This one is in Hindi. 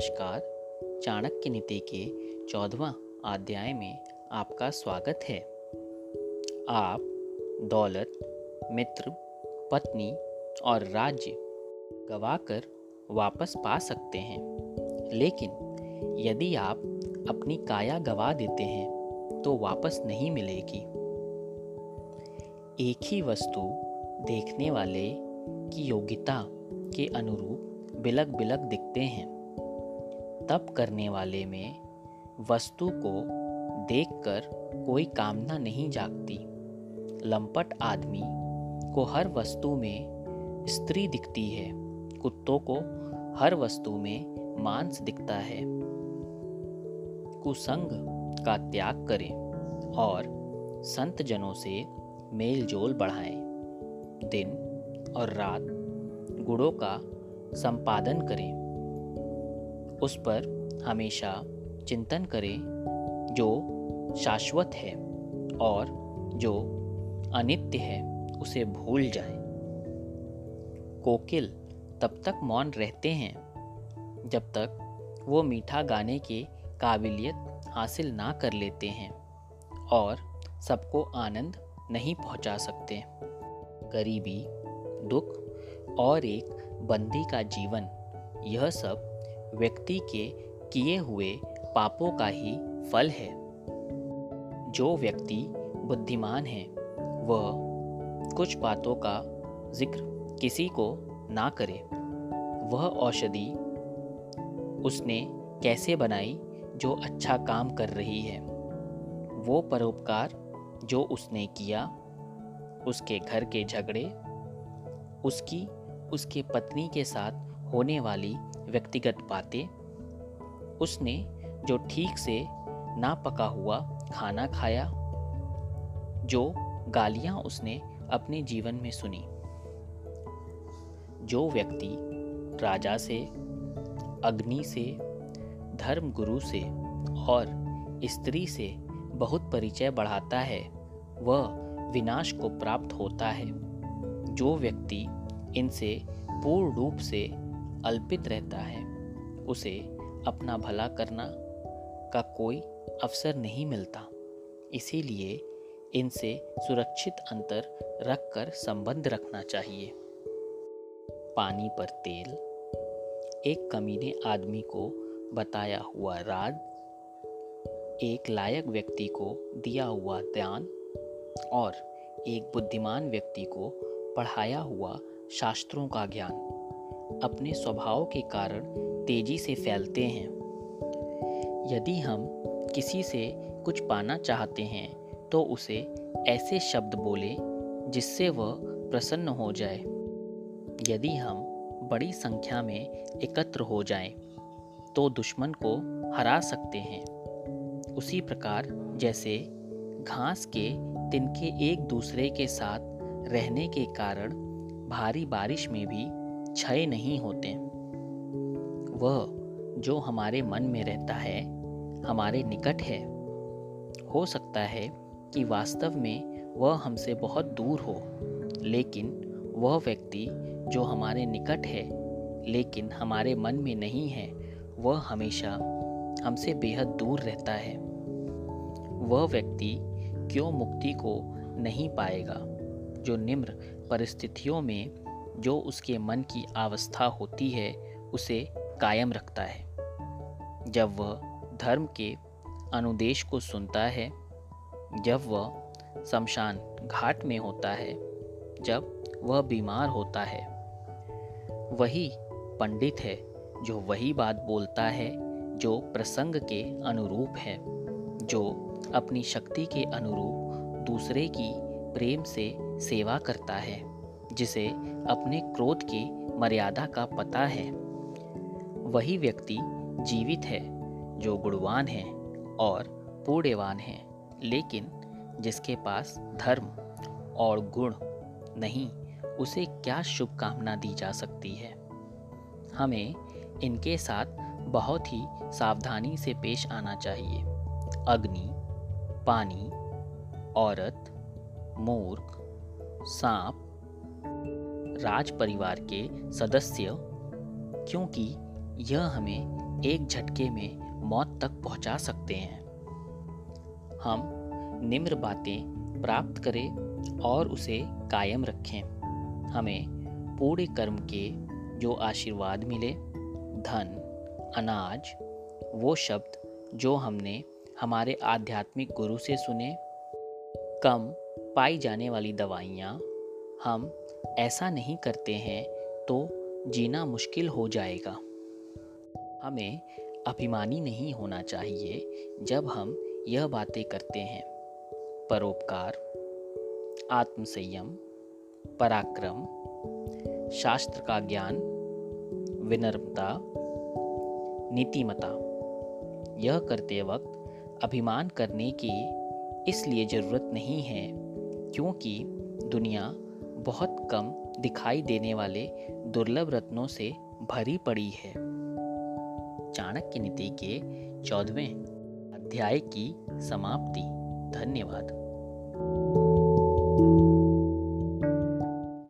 नमस्कार। चाणक्य नीति के चौदवा अध्याय में आपका स्वागत है। आप, दौलत, मित्र, पत्नी और राज्य गवाकर वापस पा सकते हैं। लेकिन यदि आप अपनी काया गवा देते हैं तो वापस नहीं मिलेगी। एक ही वस्तु देखने वाले की योग्यता के अनुरूप बिलक बिलक दिखते हैं। तप करने वाले में वस्तु को देखकर कोई कामना नहीं जागती। लंपट आदमी को हर वस्तु में स्त्री दिखती है। कुत्तों को हर वस्तु में मांस दिखता है। कुसंग का त्याग करें और संत जनों से मेल जोल बढ़ाएँ। दिन और रात गुड़ों का संपादन करें। उस पर हमेशा चिंतन करें जो शाश्वत है और जो अनित्य है, उसे भूल जाए। कोकिल तब तक मौन रहते हैं जब तक वो मीठा गाने की काबिलियत हासिल ना कर लेते हैं और सबको आनंद नहीं पहुँचा सकते। गरीबी, दुख और एक बंदी का जीवन, यह सब व्यक्ति के किए हुए पापों का ही फल है। जो व्यक्ति बुद्धिमान है, वह कुछ बातों का ज़िक्र किसी को ना करे। वह औषधि उसने कैसे बनाई जो अच्छा काम कर रही है? वो परोपकार जो उसने किया, उसके घर के झगड़े, उसकी, उसके पत्नी के साथ होने वाली व्यक्तिगत बातें, उसने जो ठीक से ना पका हुआ खाना खाया, जो गालियाँ उसने अपने जीवन में सुनी, जो व्यक्ति राजा से, अग्नि से धर्म गुरु से और स्त्री से बहुत परिचय बढ़ाता है, वह विनाश को प्राप्त होता है। जो व्यक्ति इनसे पूर्ण रूप से अल्पित रहता है। उसे अपना भला करना का कोई अवसर नहीं मिलता। इसीलिए इनसे सुरक्षित अंतर रखकर संबंध रखना चाहिए। पानी पर तेल। एक कमीने आदमी को बताया हुआ राज एक लायक व्यक्ति को दिया हुआ ध्यान और एक बुद्धिमान व्यक्ति को पढ़ाया हुआ शास्त्रों का ज्ञान। अपने स्वभाव के कारण तेज़ी से फैलते हैं। यदि हम किसी से कुछ पाना चाहते हैं तो उसे ऐसे शब्द बोले जिससे वह प्रसन्न हो जाए। यदि हम बड़ी संख्या में एकत्र हो जाएँ, तो दुश्मन को हरा सकते हैं। उसी प्रकार जैसे घास के तिनके एक दूसरे के साथ रहने के कारण भारी बारिश में भी क्षय नहीं होते। वह जो हमारे मन में रहता है, हमारे निकट है, हो सकता है कि वास्तव में वह हमसे बहुत दूर हो, लेकिन वह व्यक्ति जो हमारे निकट है, लेकिन हमारे मन में नहीं है, वह हमेशा हमसे बेहद दूर रहता है। वह व्यक्ति क्यों मुक्ति को नहीं पाएगा, जो निम्र परिस्थितियों में जो उसके मन की अवस्था होती है, उसे कायम रखता है। जब वह धर्म के अनुदेश को सुनता है, जब वह शमशान घाट में होता है, जब वह बीमार होता है, वही पंडित है जो वही बात बोलता है, जो प्रसंग के अनुरूप है, जो अपनी शक्ति के अनुरूप दूसरे की प्रेम से सेवा करता है। जिसे अपने क्रोध की मर्यादा का पता है। वही व्यक्ति जीवित है, जो गुणवान है और पूर्णवान है, लेकिन जिसके पास धर्म और गुण नहीं, उसे क्या शुभकामना दी जा सकती है? हमें इनके साथ बहुत ही सावधानी से पेश आना चाहिए। अग्नि, पानी, औरत, मूर्ख, सांप राज परिवार के सदस्य, क्योंकि यह हमें एक झटके में मौत तक पहुँचा सकते हैं। हम निम्र बातें प्राप्त करें और उसे कायम रखें। हमें पूरे कर्म के जो आशीर्वाद मिले, धन, अनाज, वो शब्द जो हमने हमारे आध्यात्मिक गुरु से सुने, कम पाई जाने वाली दवाइयाँ हम ऐसा नहीं करते हैं तो जीना मुश्किल हो जाएगा। हमें अभिमानी नहीं होना चाहिए जब हम यह बातें करते हैं। परोपकार, आत्मसंयम, पराक्रम, शास्त्र का ज्ञान, विनम्रता, नीतिमता, यह करते वक्त अभिमान करने की इसलिए ज़रूरत नहीं है क्योंकि दुनिया बहुत कम दिखाई देने वाले दुर्लभ रत्नों से भरी पड़ी है। चाणक्य नीति के चौदहवें अध्याय की समाप्ति। धन्यवाद।